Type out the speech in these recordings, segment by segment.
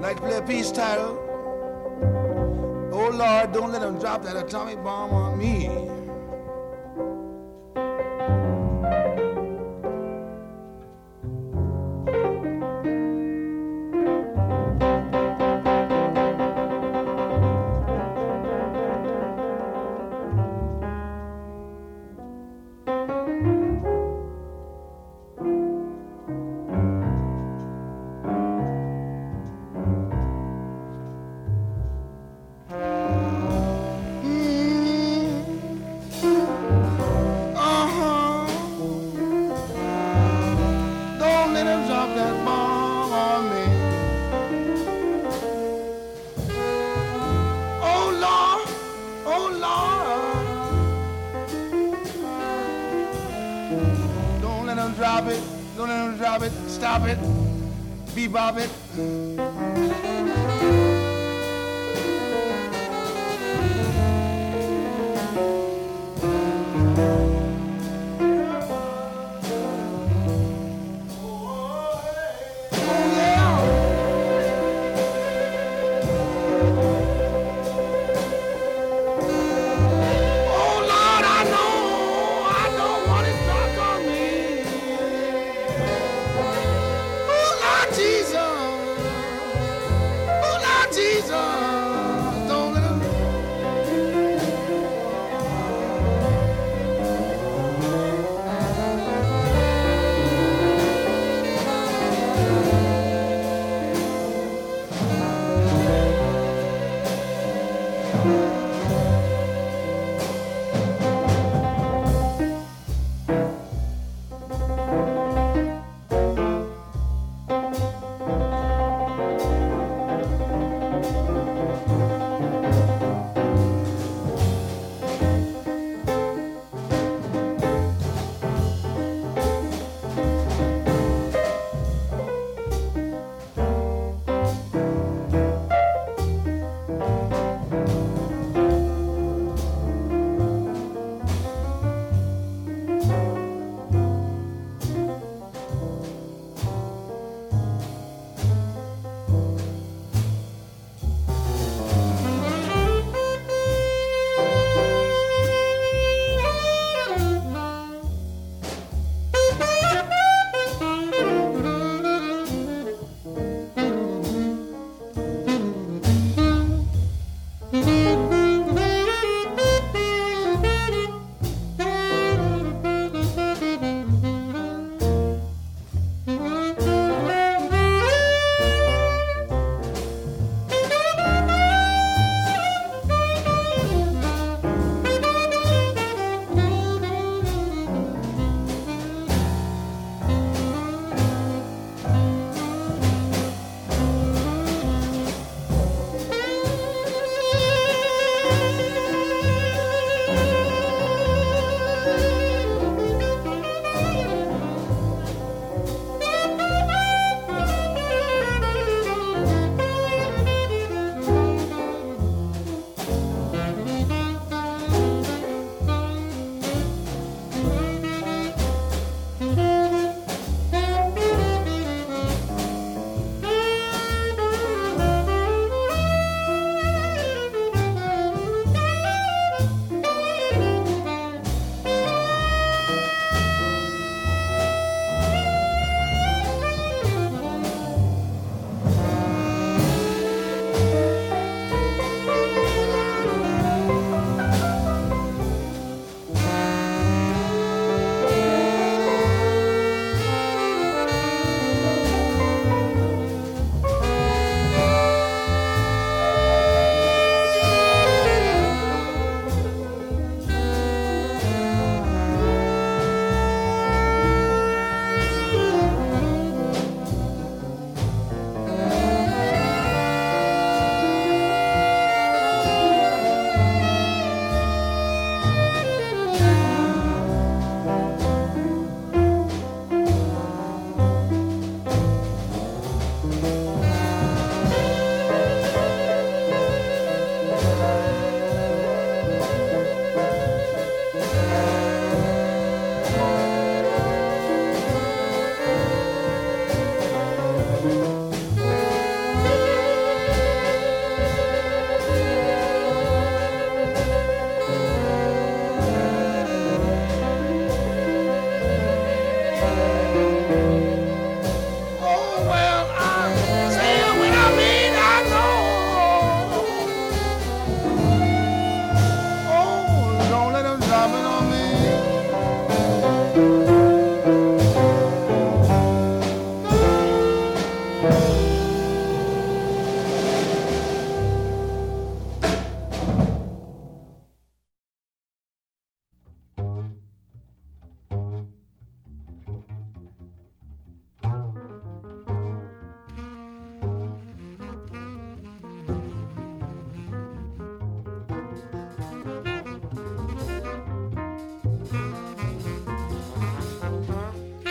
Like play a peace title. Oh Lord, don't let them drop that atomic bomb on me.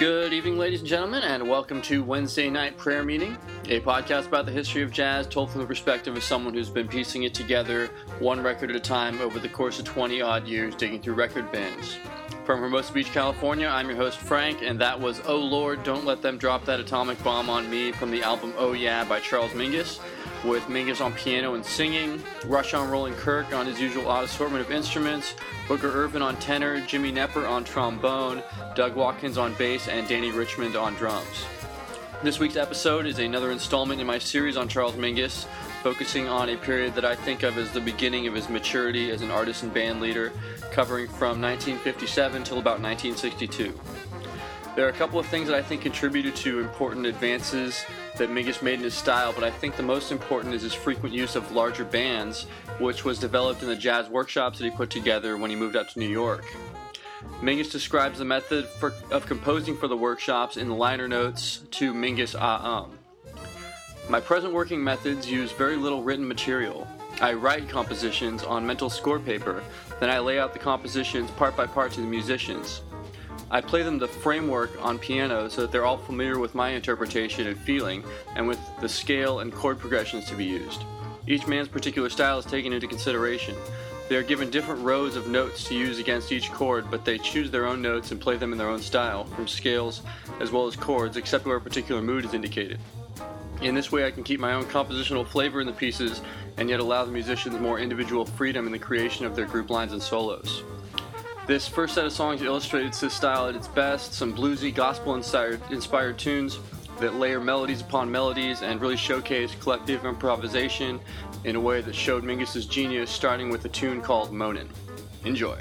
Good evening, ladies and gentlemen, and welcome to Wednesday Night Prayer Meeting, a podcast about the history of jazz told from the perspective of someone who's been piecing it together one record at a time over the course of 20 odd years, digging through record bins. From Hermosa Beach, California, I'm your host, Frank, and that was Oh Lord, Don't Let Them Drop That Atomic Bomb on Me from the album Oh Yeah by Charles Mingus with Mingus on piano and singing, Rahsaan Roland Kirk on his usual odd assortment of instruments, Booker Ervin on tenor, Jimmy Knepper on trombone, Doug Watkins on bass, and Dannie Richmond on drums. This week's episode is another installment in my series on Charles Mingus, focusing on a period that I think of as the beginning of his maturity as an artist and band leader, covering from 1957 till about 1962. There are a couple of things that I think contributed to important advances that Mingus made in his style, but I think the most important is his frequent use of larger bands, which was developed in the jazz workshops that he put together when he moved out to New York. Mingus describes the method for, of composing for the workshops in the liner notes to Mingus Ah Um. My present working methods use very little written material. I write compositions on mental score paper, then I lay out the compositions part by part to the musicians. I play them the framework on piano so that they're all familiar with my interpretation and feeling, and with the scale and chord progressions to be used. Each man's particular style is taken into consideration. They are given different rows of notes to use against each chord, but they choose their own notes and play them in their own style, from scales as well as chords, except where a particular mood is indicated. In this way, I can keep my own compositional flavor in the pieces and yet allow the musicians more individual freedom in the creation of their group lines and solos. This first set of songs illustrates this style at its best, some bluesy, gospel inspired tunes that layer melodies upon melodies and really showcase collective improvisation in a way that showed Mingus's genius, starting with a tune called Moanin'. Enjoy.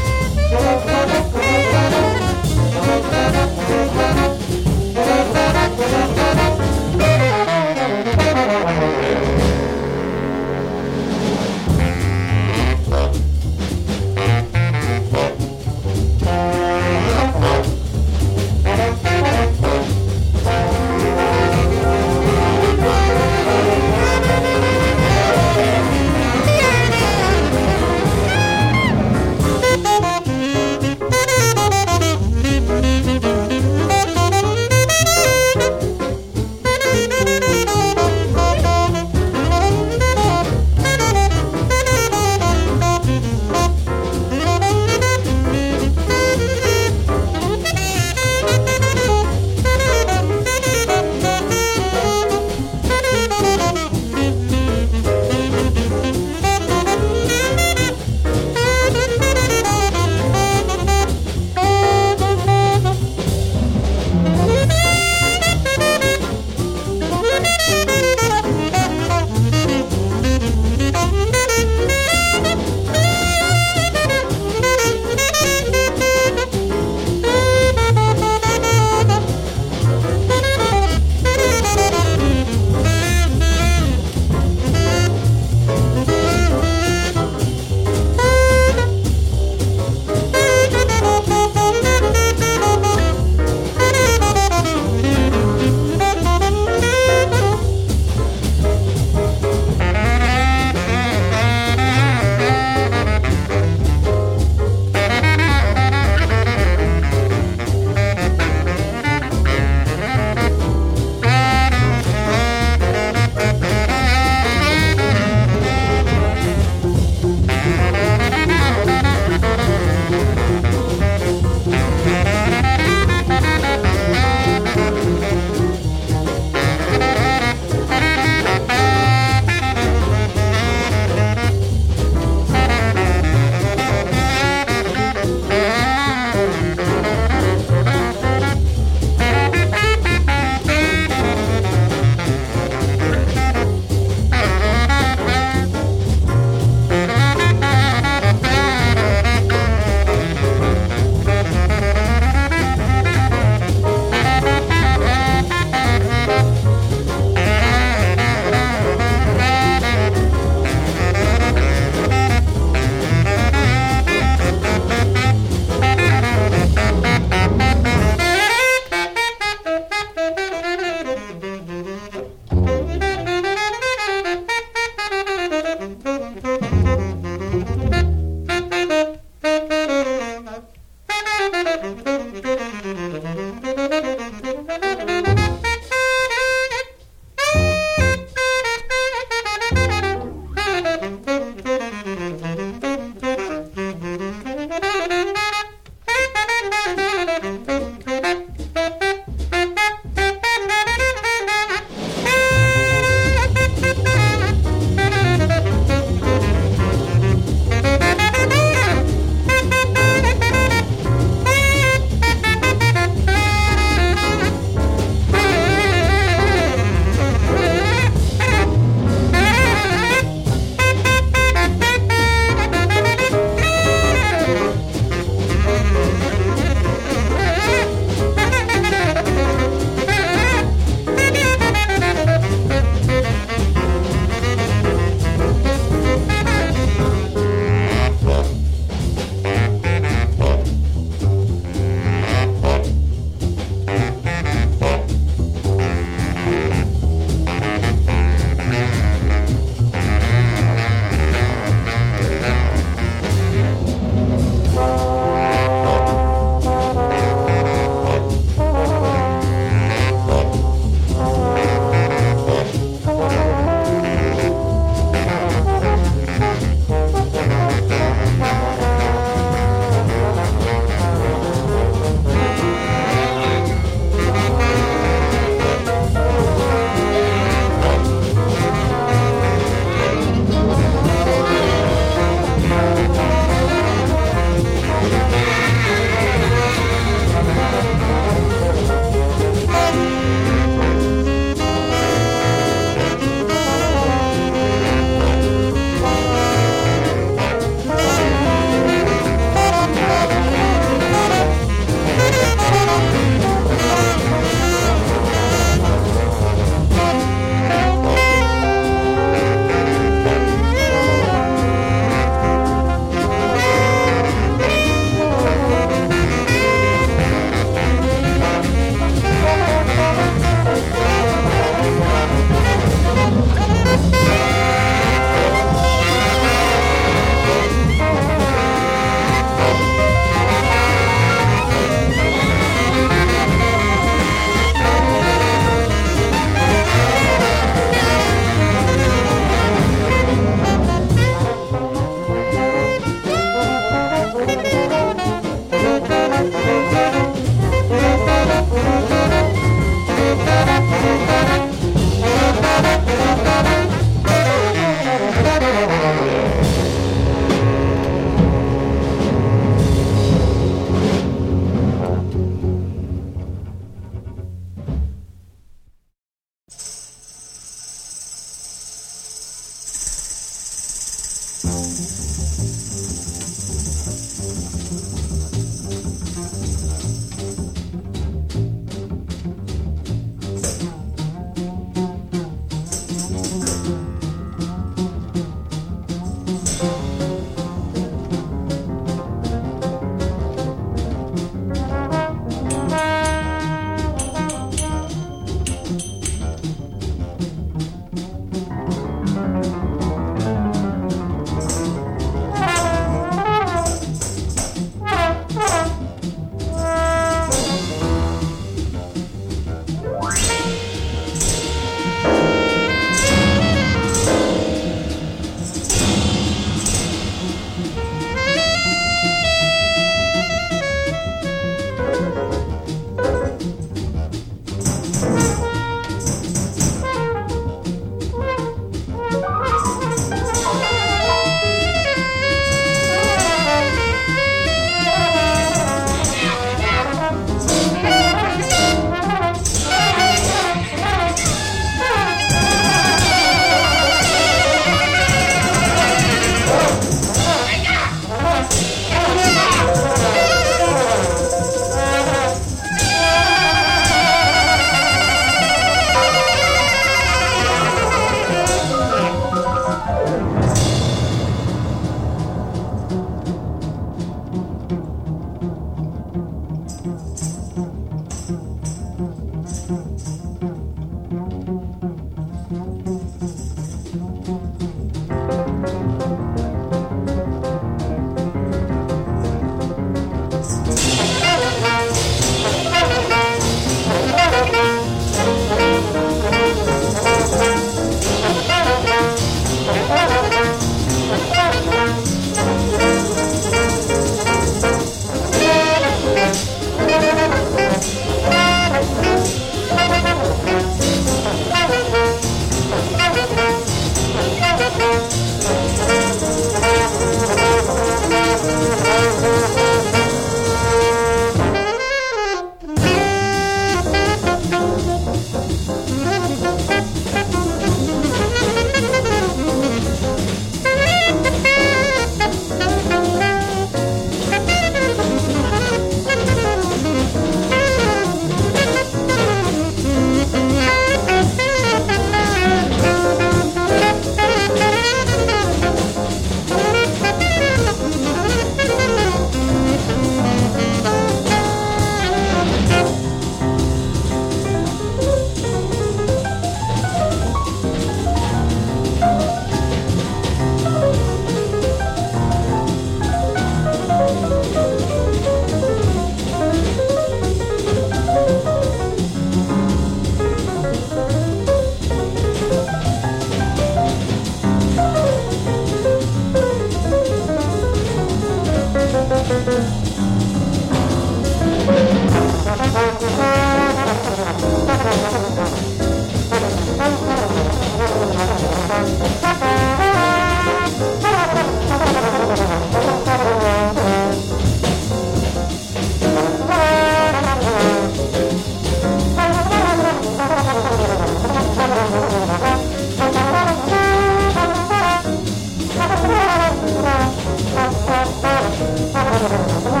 Oh, my God.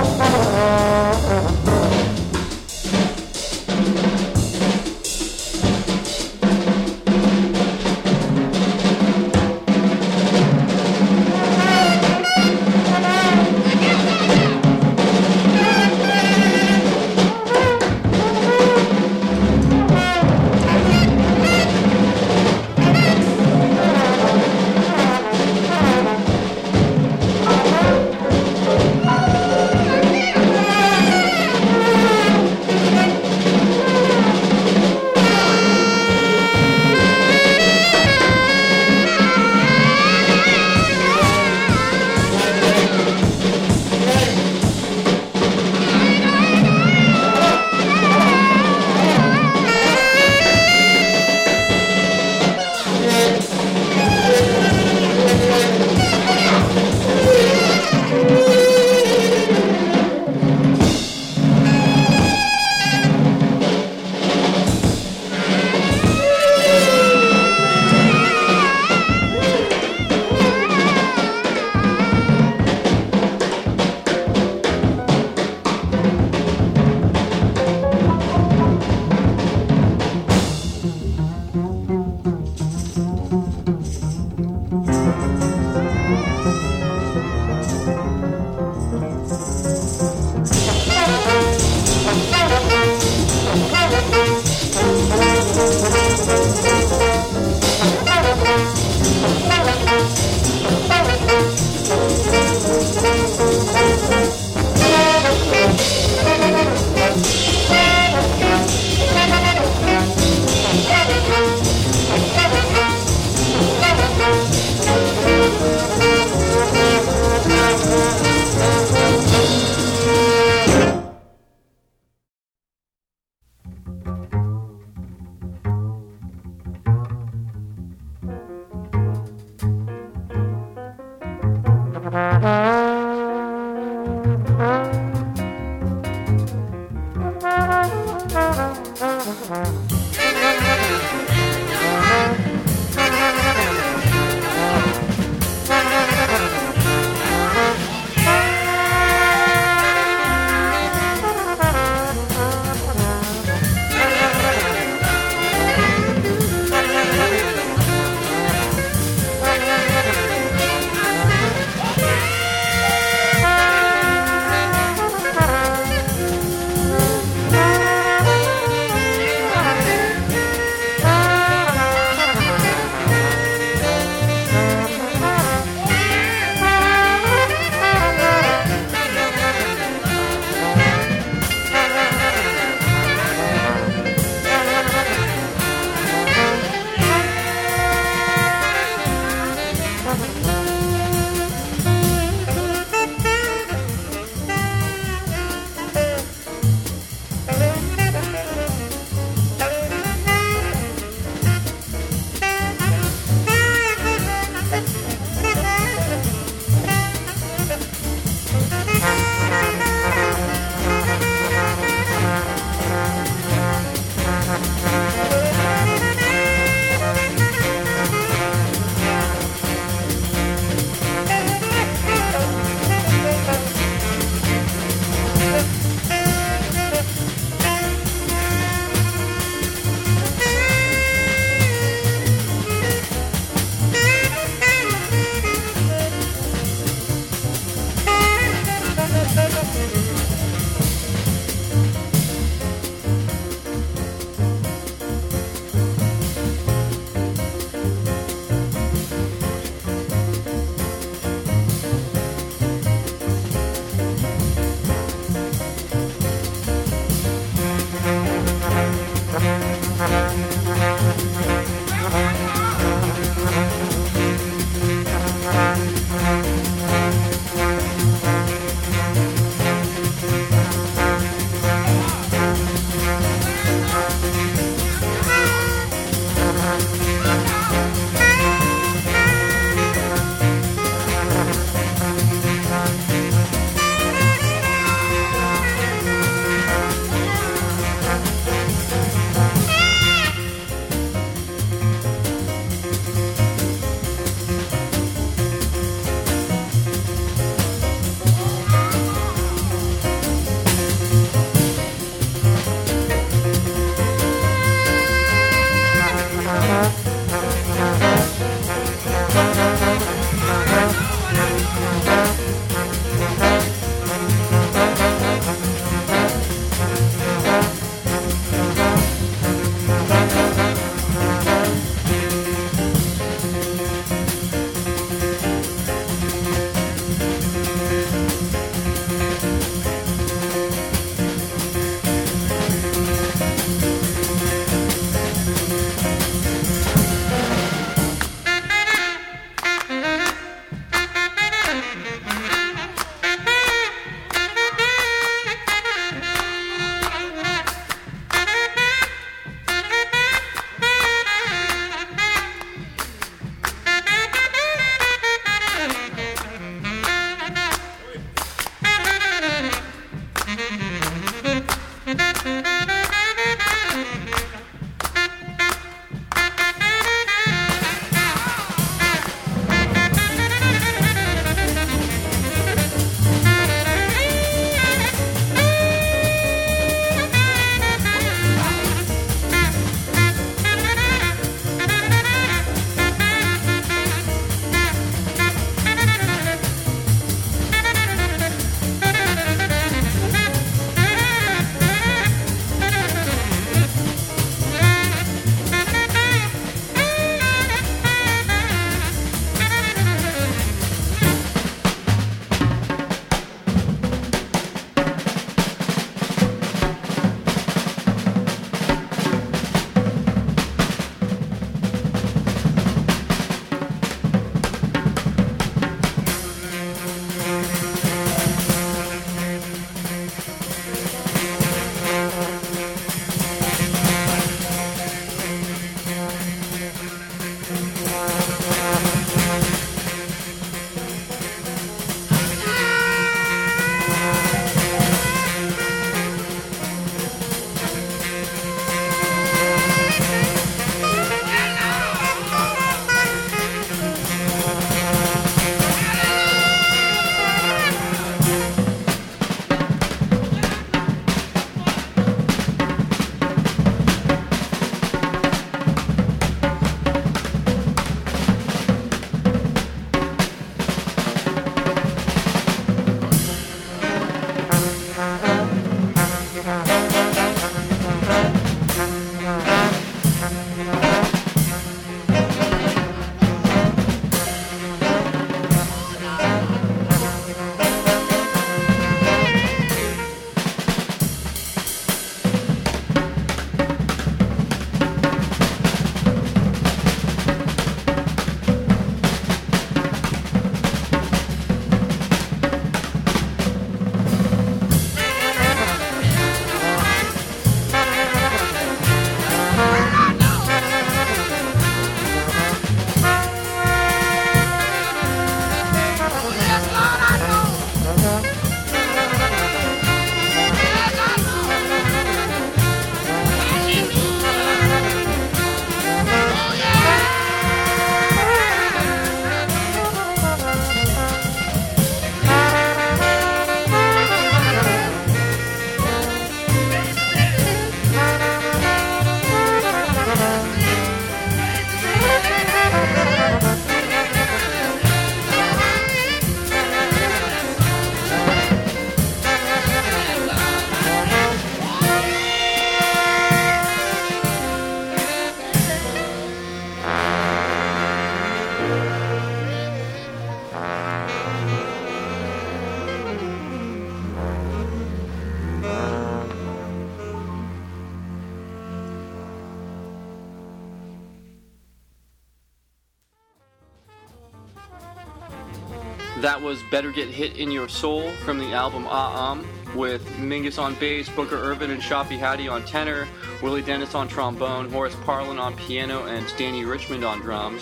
Better Get Hit in Your Soul from the album Ah Um, with Mingus on bass, Booker Ervin and Shafi Hadi on tenor, Willie Dennis on trombone, Horace Parlan on piano, and Dannie Richmond on drums.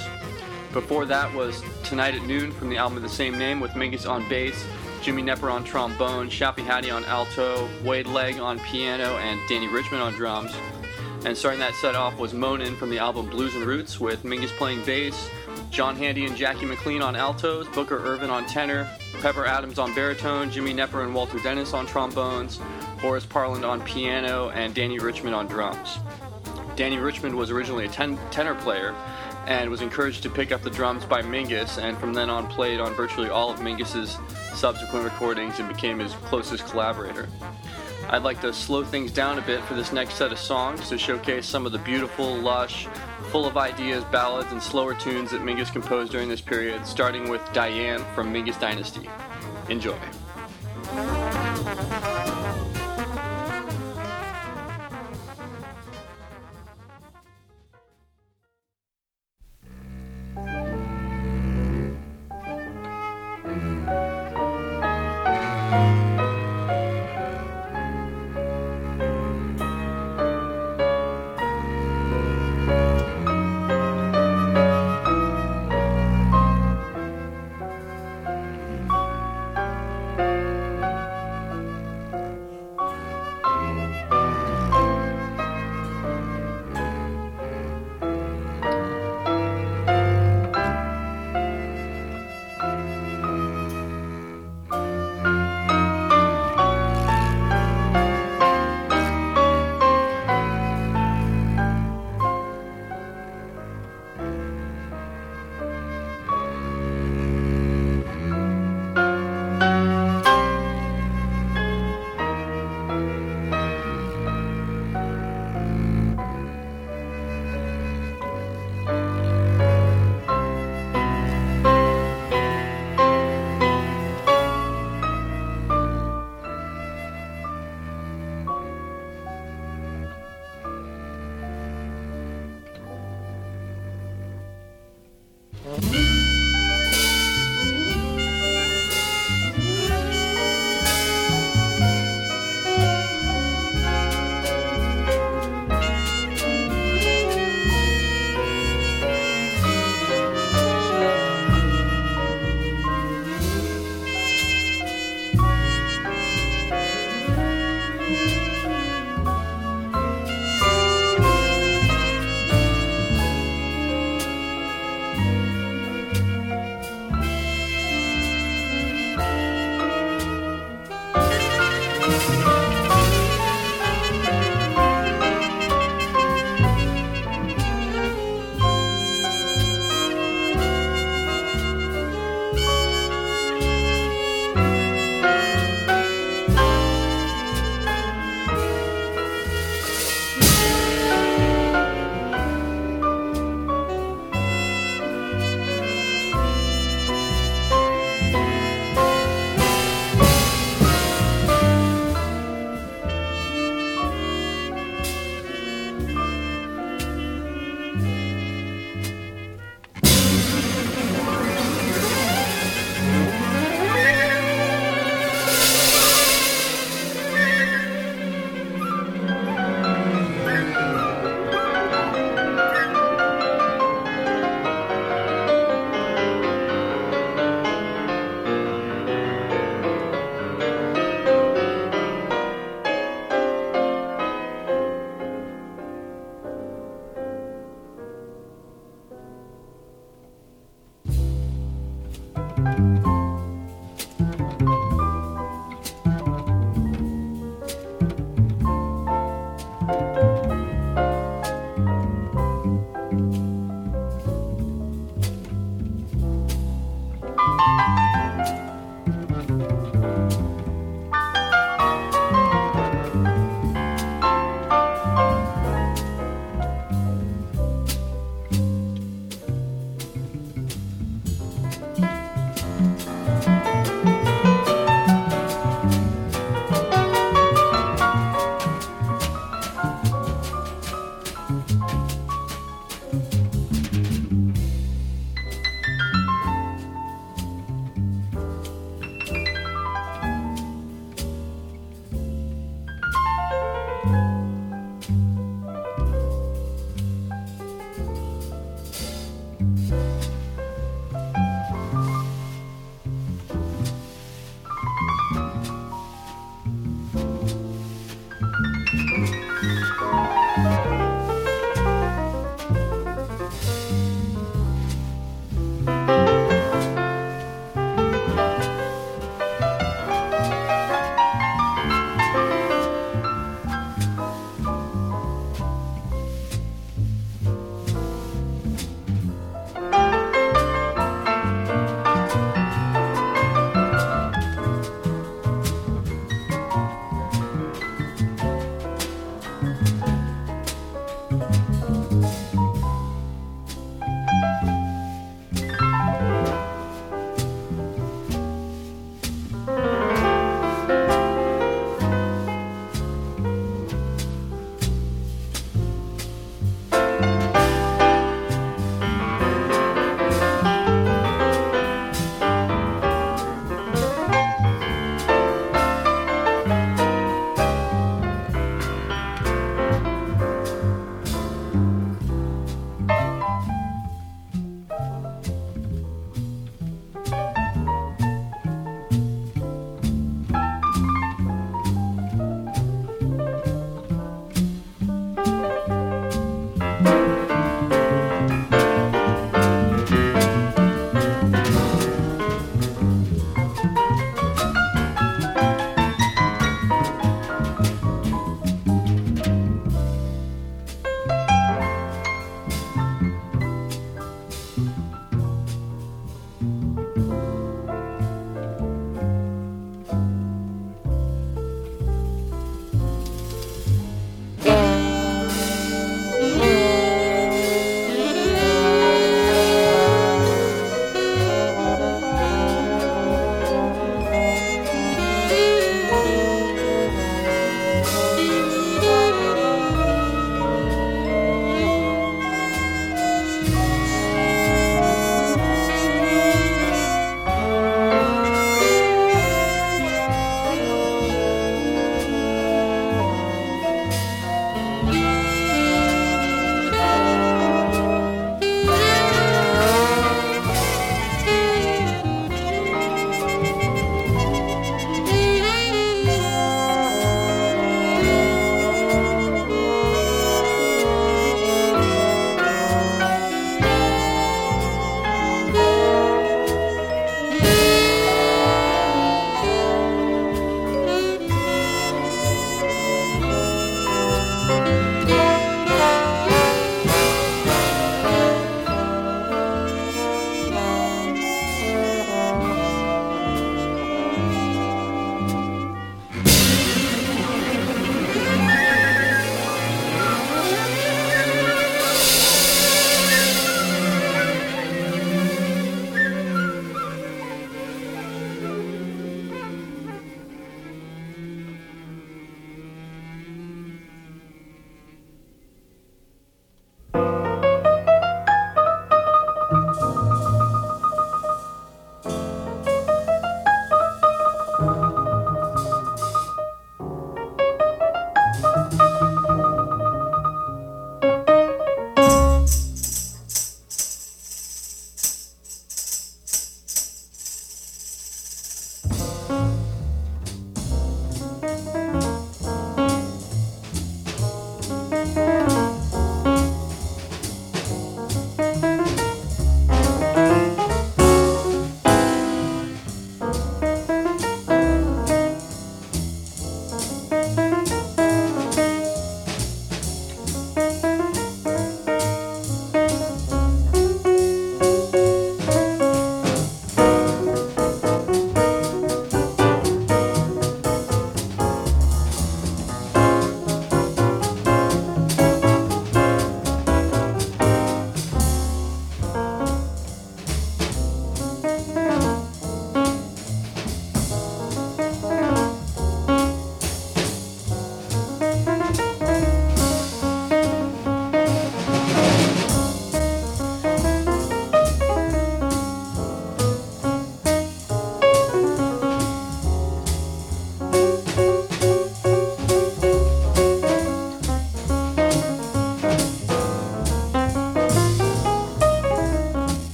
Before that was Tonight at Noon from the album of the same name with Mingus on bass, Jimmy Knepper on trombone, Shafi Hadi on alto, Wade Legge on piano, and Dannie Richmond on drums. And starting that set off was Moanin' from the album Blues and Roots with Mingus playing bass, John Handy and Jackie McLean on altos, Booker Ervin on tenor, Pepper Adams on baritone, Jimmy Knepper and Walter Dennis on trombones, Horace Parlan on piano, and Dannie Richmond on drums. Dannie Richmond was originally a ten- tenor player and was encouraged to pick up the drums by Mingus, and from then on played on virtually all of Mingus's subsequent recordings and became his closest collaborator. I'd like to slow things down a bit for this next set of songs to showcase some of the beautiful, lush, full of ideas, ballads, and slower tunes that Mingus composed during this period, starting with Diane from Mingus Dynasty. Enjoy.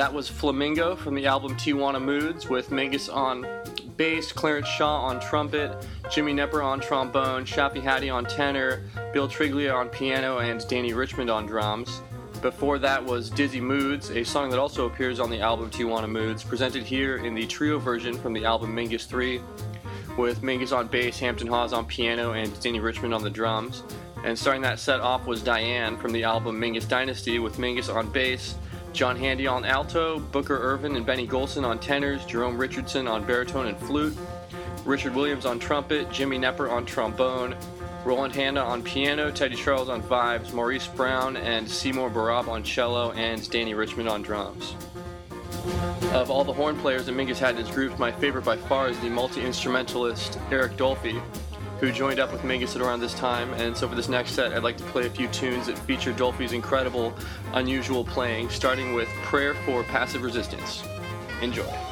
That was Flamingo from the album Tijuana Moods with Mingus on bass, Clarence Shaw on trumpet, Jimmy Knepper on trombone, Shafi Hadi on tenor, Bill Triglia on piano, and Dannie Richmond on drums. Before that was Dizzy Moods, a song that also appears on the album Tijuana Moods, presented here in the trio version from the album Mingus 3, with Mingus on bass, Hampton Hawes on piano, and Dannie Richmond on the drums. And starting that set off was Diane from the album Mingus Dynasty, with Mingus on bass, John Handy on alto, Booker Ervin and Benny Golson on tenors, Jerome Richardson on baritone and flute, Richard Williams on trumpet, Jimmy Knepper on trombone, Roland Hanna on piano, Teddy Charles on vibes, Maurice Brown and Seymour Barab on cello, and Dannie Richmond on drums. Of all the horn players that Mingus had in his group, my favorite by far is the multi instrumentalist Eric Dolphy, who joined up with Mingus at around this time. And so for this next set, I'd like to play a few tunes that feature Dolphy's incredible, unusual playing, starting with Prayer for Passive Resistance. Enjoy.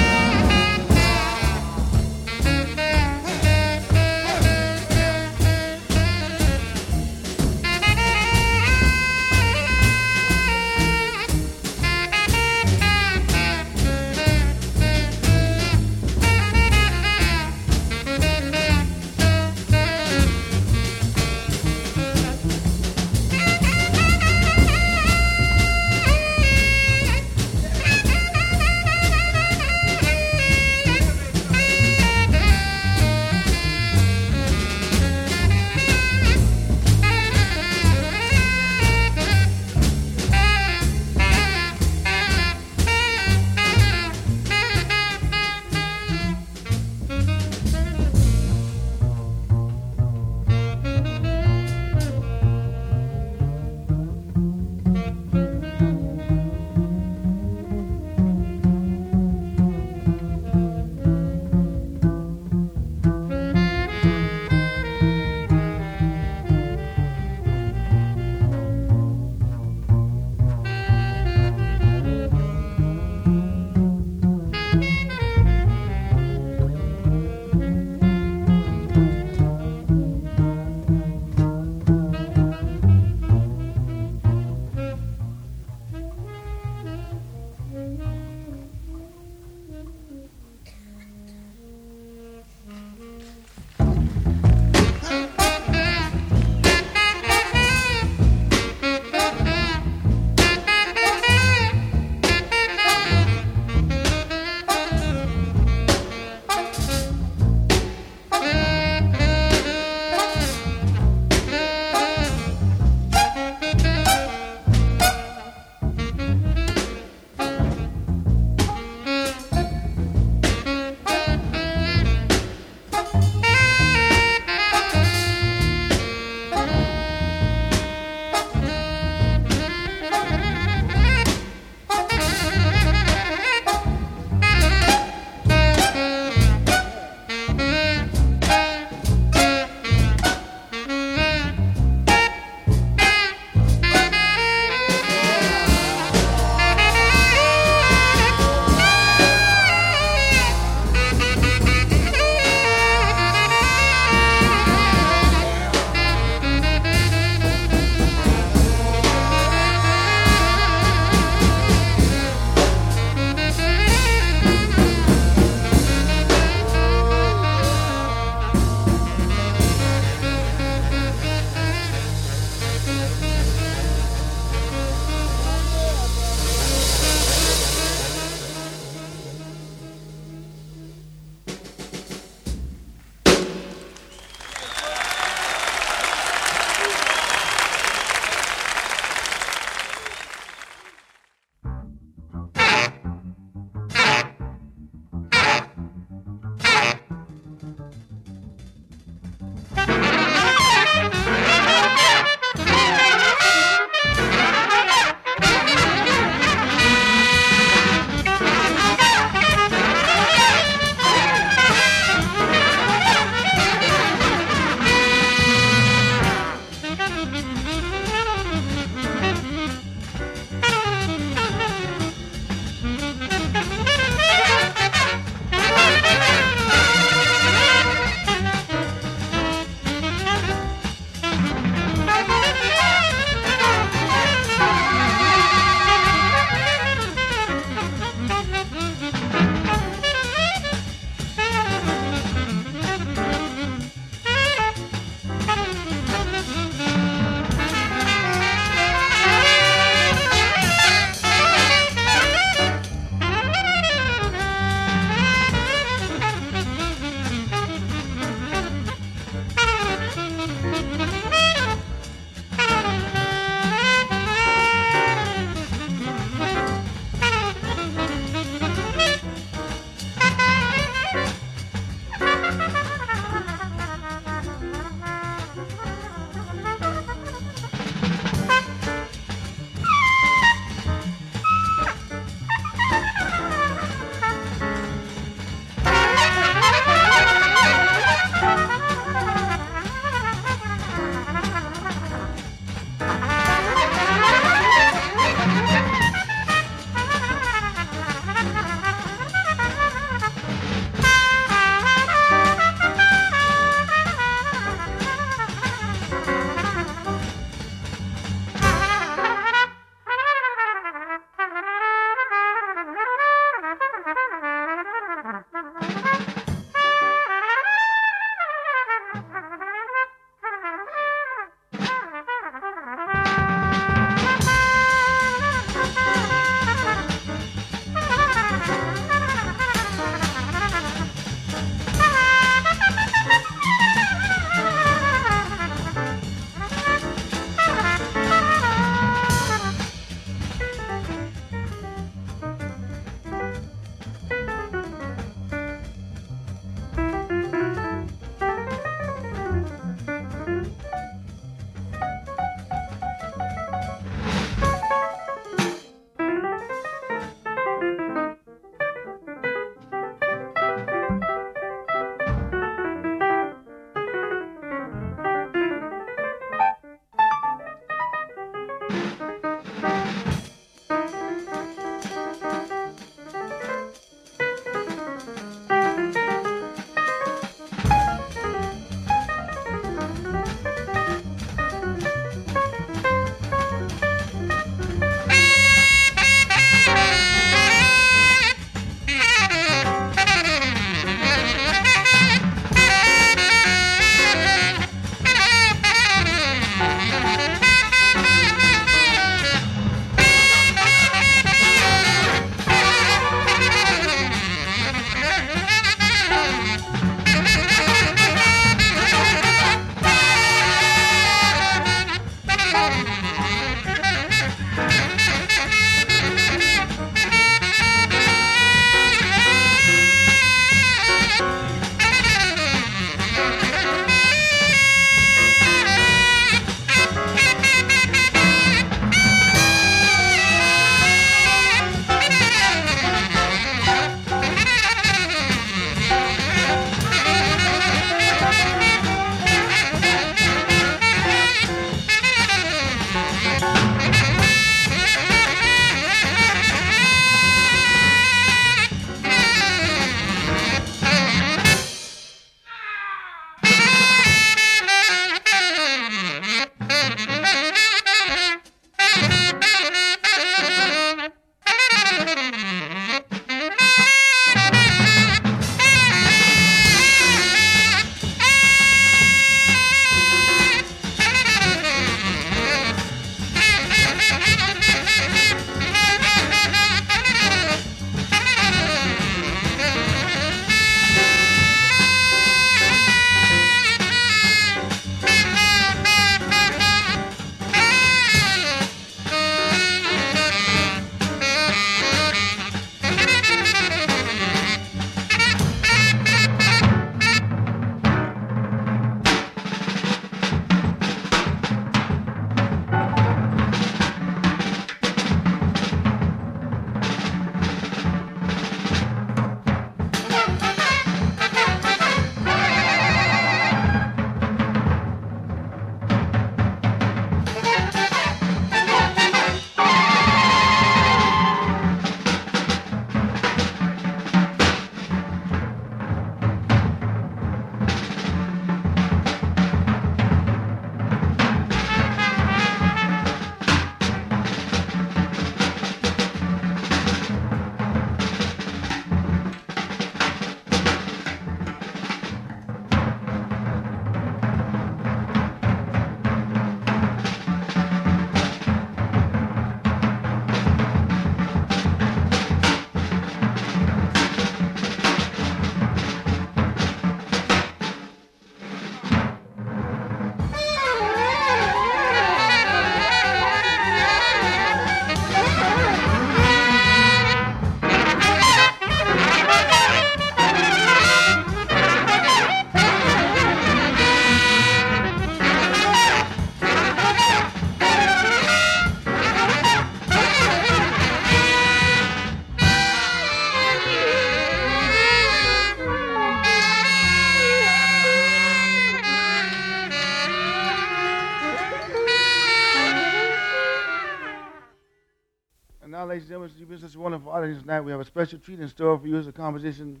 Such wonderful audience tonight. We have a special treat in store for you It's a composition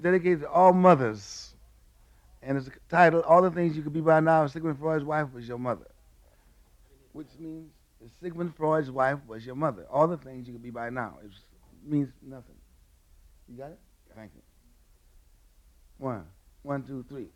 dedicated to all mothers. And it's titled All the Things You Could Be By Now. Sigmund Freud's wife was your mother. Which means Sigmund Freud's wife was your mother. All the things you could be by now. It means nothing. You got it? Thank you. One, one, two, three.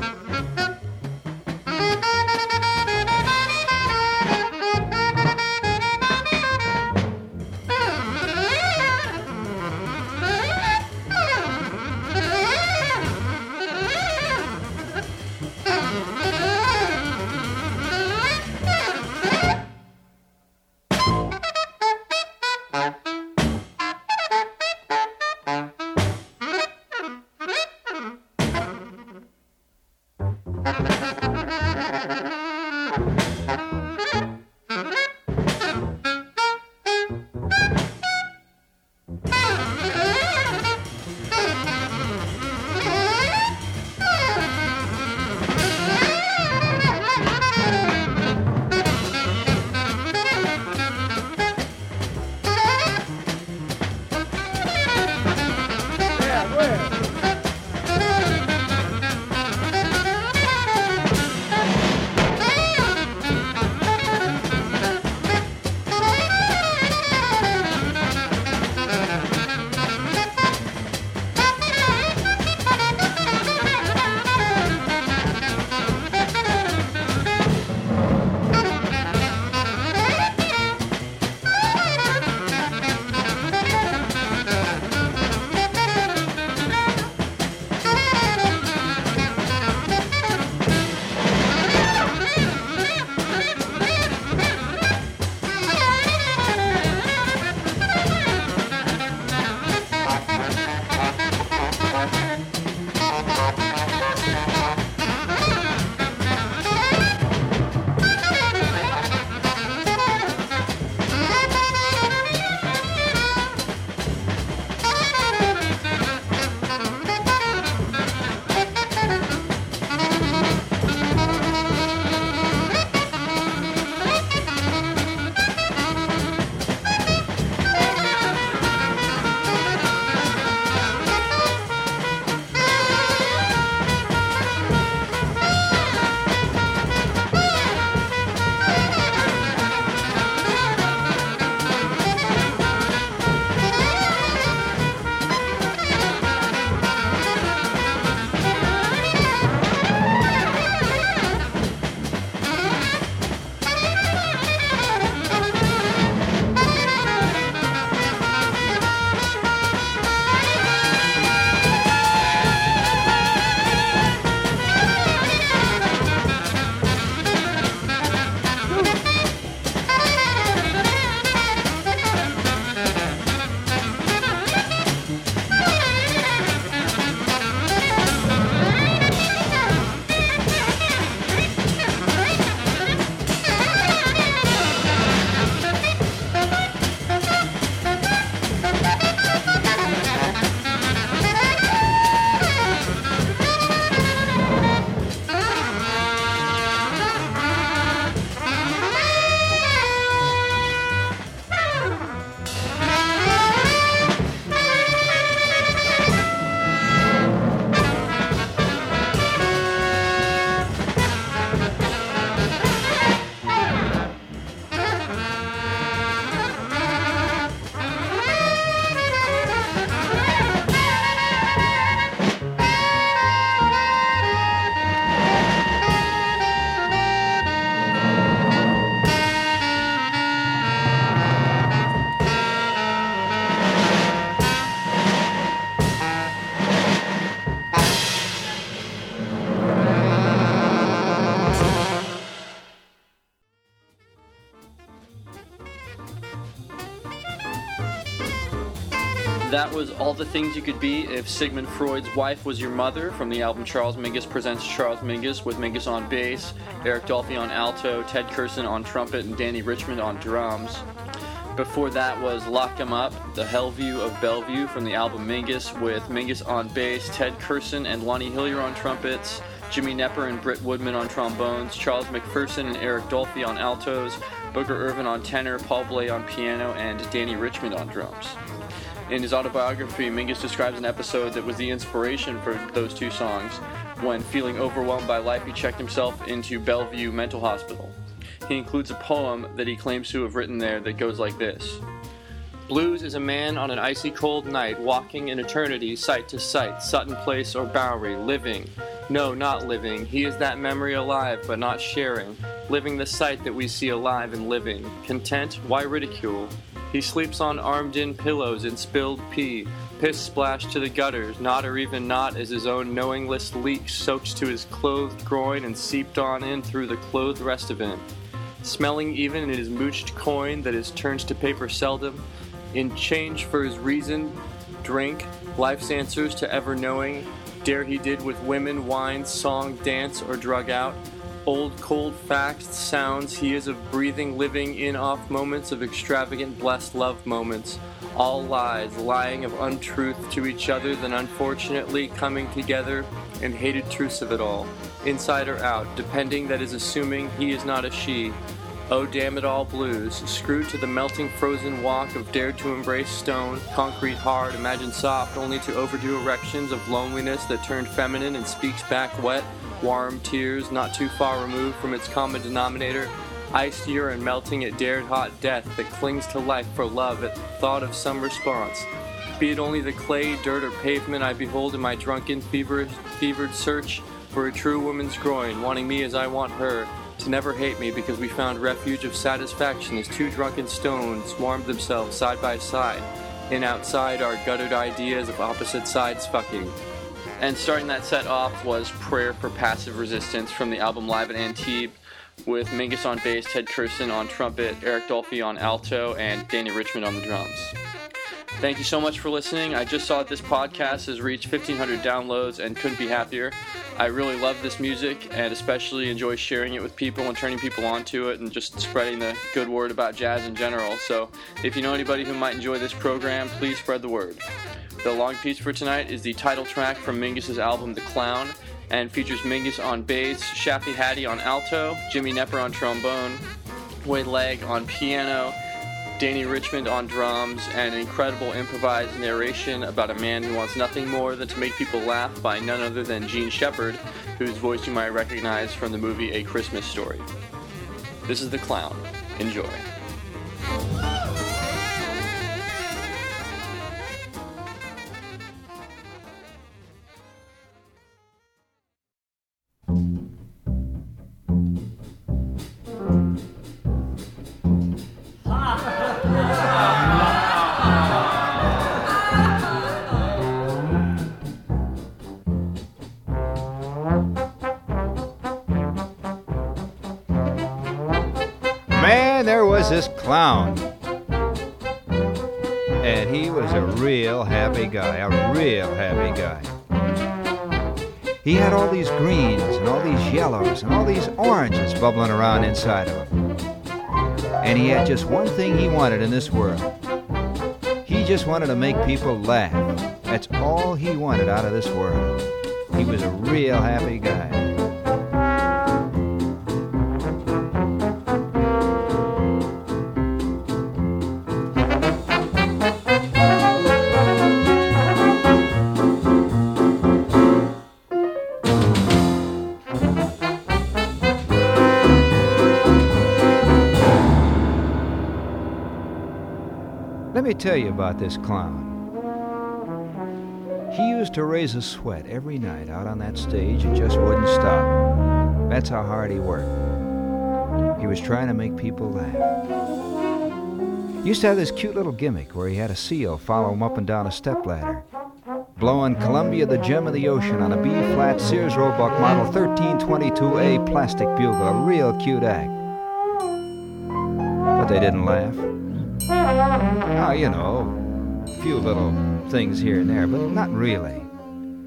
Yeah. That was All the Things You Could Be If Sigmund Freud's Wife Was Your Mother from the album Charles Mingus Presents Charles Mingus with Mingus on bass, Eric Dolphy on alto, Ted Curson on trumpet, and Dannie Richmond on drums. Before that was Lock 'em Up, The Hellview of Bellevue from the album Mingus with Mingus on bass, Ted Curson and Lonnie Hillyer on trumpets, Jimmy Knepper and Britt Woodman on trombones, Charles McPherson and Eric Dolphy on altos, Booker Ervin on tenor, Paul Bley on piano, and Dannie Richmond on drums. In his autobiography, Mingus describes an episode that was the inspiration for those two songs. When feeling overwhelmed by life, he checked himself into Bellevue Mental Hospital. He includes a poem that he claims to have written there that goes like this Blues is a man on an icy cold night, walking in eternity, sight to sight, Sutton Place or Bowery, living. No, not living. He is that memory alive, but not sharing. Living the sight that we see alive and living. Content? Why ridicule? He sleeps on armed in pillows and spilled pee. Piss splashed to the gutters, not or even not as his own knowingless leak soaks to his clothed groin and seeped on in through the clothed rest of him. Smelling even in his mooched coin that is turned to paper seldom, in change for his reason, drink, life's answers to ever knowing, Dare he did with women, wine, song, dance, or drug out. Old, cold facts, sounds, he is of breathing, living in off moments of extravagant, blessed love moments. All lies, lying of untruth to each other, then unfortunately coming together and hated truths of it all. Inside or out, depending that is assuming he is not a she. Oh, damn it all blues, screwed to the melting frozen walk of dared to embrace stone, concrete hard, imagine soft, only to overdo erections of loneliness that turned feminine and speaks back wet, warm tears not too far removed from its common denominator, iced urine melting at dared hot death that clings to life for love at thought of some response. Be it only the clay, dirt, or pavement I behold in my drunken, fevered, fevered search for a true woman's groin, wanting me as I want her, to never hate me because we found refuge of satisfaction as two drunken stones warmed themselves side by side, and outside our guttered ideas of opposite sides fucking. And starting that set off was Prayer for Passive Resistance from the album Live at Antibes with Mingus on bass, Ted Curson on trumpet, Eric Dolphy on alto, and Dannie Richmond on the drums. Thank you so much for listening. I just saw that this podcast has reached 1,500 downloads and couldn't be happier. I really love this music and especially enjoy sharing it with people and turning people onto it and just spreading the good word about jazz in general. So if you know anybody who might enjoy this program, please spread the word. The long piece for tonight is the title track from Mingus's album The Clown and features Mingus on bass, Shafi Hadi on alto, Jimmy Knepper on trombone, Wade Legge on piano, Dannie Richmond on drums, and an incredible improvised narration about a man who wants nothing more than to make people laugh by none other than Jean Shepherd, whose voice you might recognize from the movie A Christmas Story. This is The Clown. Enjoy. Man, there was this clown. And he was a real happy guy, a real happy guy. He had all these greens and all these yellows and all these oranges bubbling around inside of him. And he had just one thing he wanted in this world. He just wanted to make people laugh. That's all he wanted out of this world. He was a real happy guy. Me tell you about this clown. He used to raise a sweat every night out on that stage and just wouldn't stop. That's how hard he worked. He was trying to make people laugh. He used to have this cute little gimmick where he had a seal follow him up and down a stepladder, blowing Columbia the Gem of the Ocean on a B flat Sears Roebuck Model 1322A plastic bugle, a real cute act. But they didn't laugh. Oh, you know, a few little things here and there, but not really.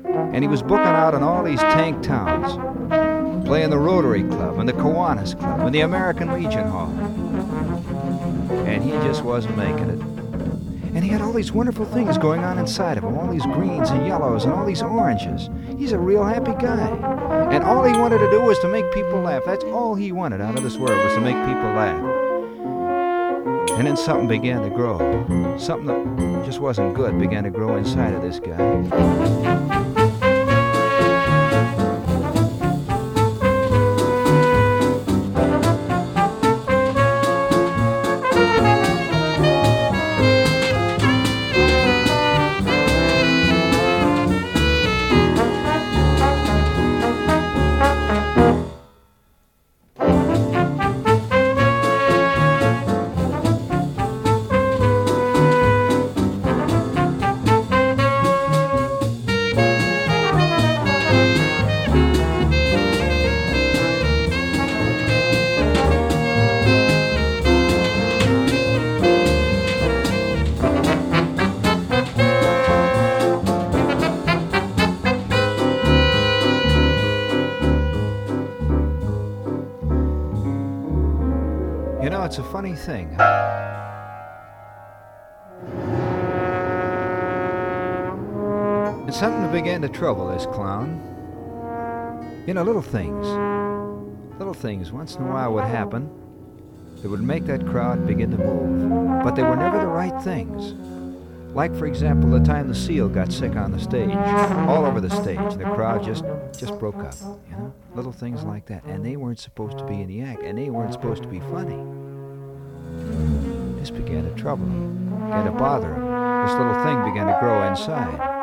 And he was booking out in all these tank towns, playing the Rotary Club and the Kiwanis Club and the American Legion Hall. And he just wasn't making it. And he had all these wonderful things going on inside of him, all these greens and yellows and all these oranges. He's a real happy guy. And all he wanted to do was to make people laugh. That's all he wanted out of this world was to make people laugh. And then something began to grow. Something that just wasn't good began to grow inside of this guy. Trouble this clown. You know, little things. Little things once in a while would happen that would make that crowd begin to move. But they were never the right things. Like, for example, the time the seal got sick on the stage, all over the stage, the crowd just just broke up. You know, little things like that, and they weren't supposed to be in the act, and they weren't supposed to be funny. This began to trouble him, began to bother him. This little thing began to grow inside.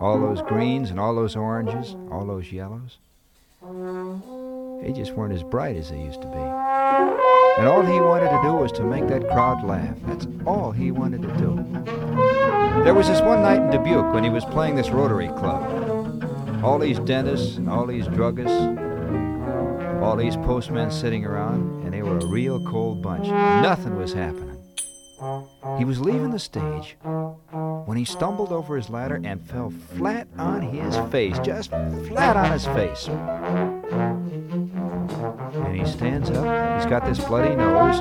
All those greens and all those oranges, all those yellows, they just weren't as bright as they used to be. And all he wanted to do was to make that crowd laugh. That's all he wanted to do. There was this one night in Dubuque when he was playing this Rotary Club. All these dentists, and all these druggists, all these postmen sitting around, and they were a real cold bunch. Nothing was happening. He was leaving the stage when he stumbled over his ladder and fell flat on his face, just flat on his face. And he stands up, he's got this bloody nose.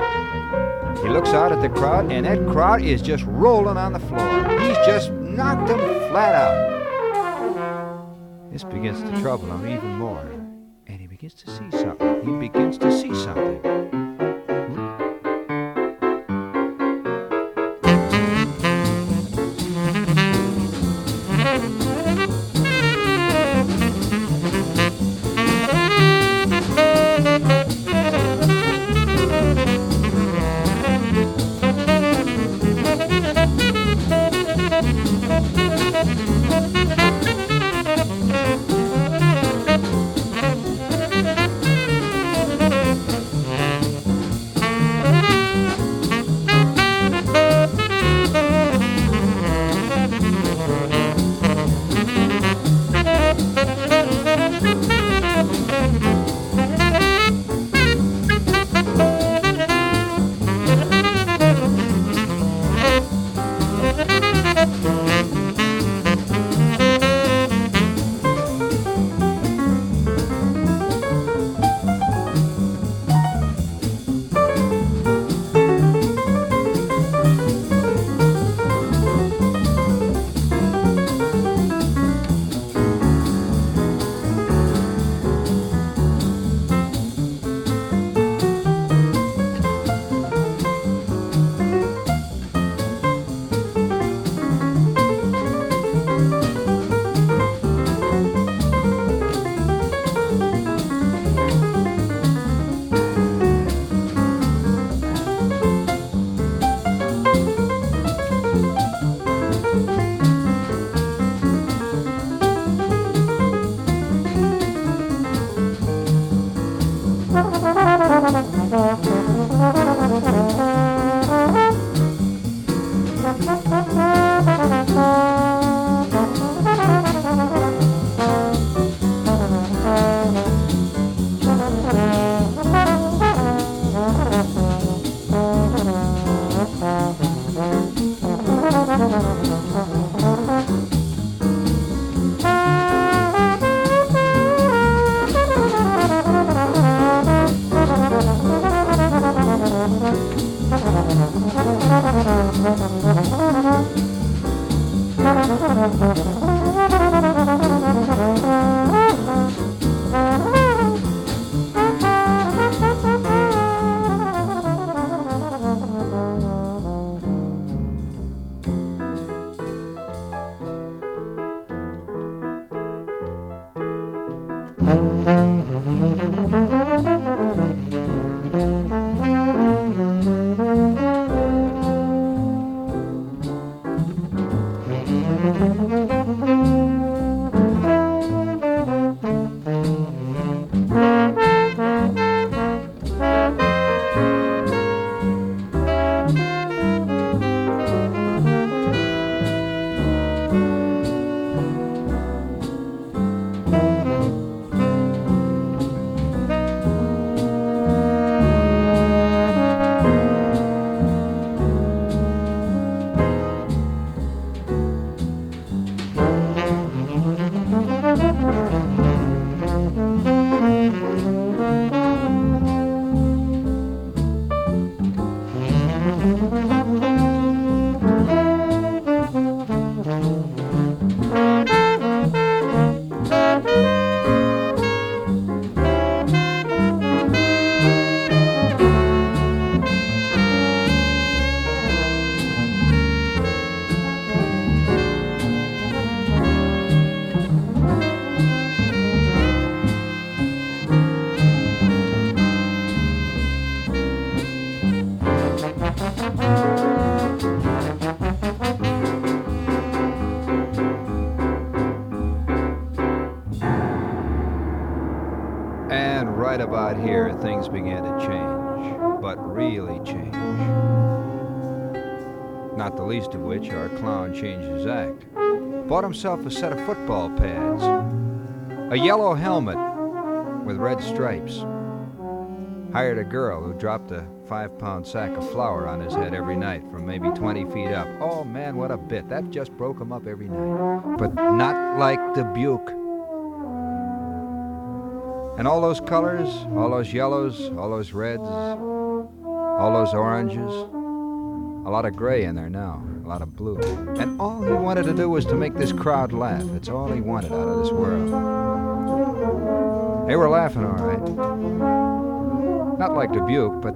He looks out at the crowd, and that crowd is just rolling on the floor. He's just knocked them flat out. This begins to trouble him even more. And he begins to see something. He begins to see something. time. Began to change, but really change. Not the least of which our clown changed his act. Bought himself a set of football pads, a yellow helmet with red stripes. Hired a girl who dropped a five pound sack of flour on his head every night from maybe 20 feet up. Oh man, what a bit. That just broke him up every night. But not like Dubuque. And all those colors, all those yellows, all those reds, all those oranges, a lot of gray in there now, a lot of blue. And all he wanted to do was to make this crowd laugh. It's all he wanted out of this world. They were laughing, all right. Not like Dubuque, but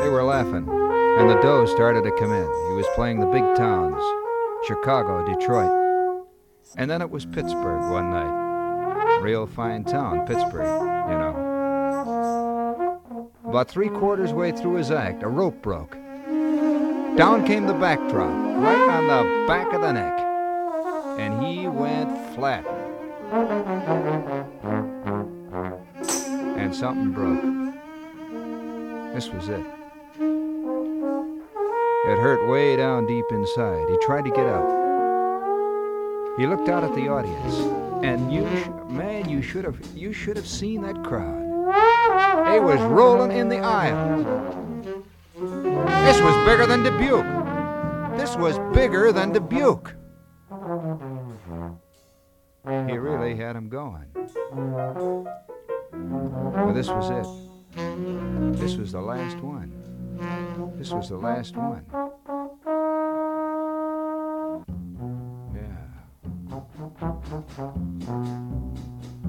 they were laughing. And the dough started to come in. He was playing the big towns Chicago, Detroit. And then it was Pittsburgh one night. Real fine town, Pittsburgh, you know. About three quarters way through his act, a rope broke. Down came the backdrop, right on the back of the neck. And he went flat. And something broke. This was it. It hurt way down deep inside. He tried to get up. He looked out at the audience, and you, sh- man, you should have, you should have seen that crowd. They was rolling in the aisles. This was bigger than Dubuque. This was bigger than Dubuque. He really had him going. Well, this was it. This was the last one. This was the last one.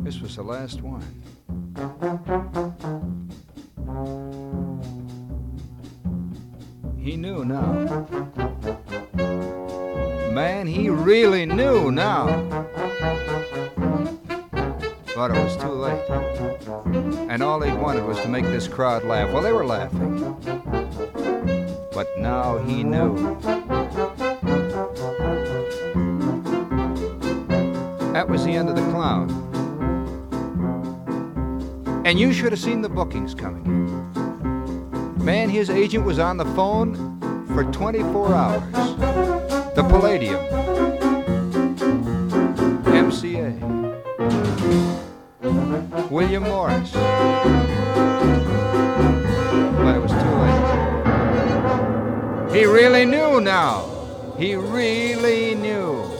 This was the last one. He knew now. Man, he really knew now. But it was too late. And all he wanted was to make this crowd laugh. Well, they were laughing. But now he knew. That was the end of the clown. And you should have seen the bookings coming. Man, his agent was on the phone for 24 hours. The Palladium. MCA. William Morris. But it was too late. He really knew now. He really knew.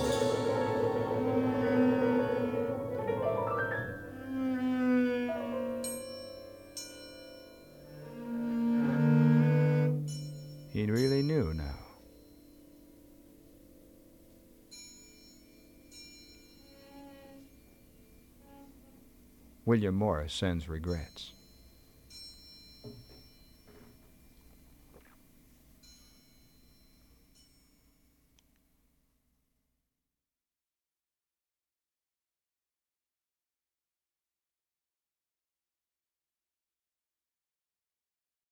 William Morris sends regrets.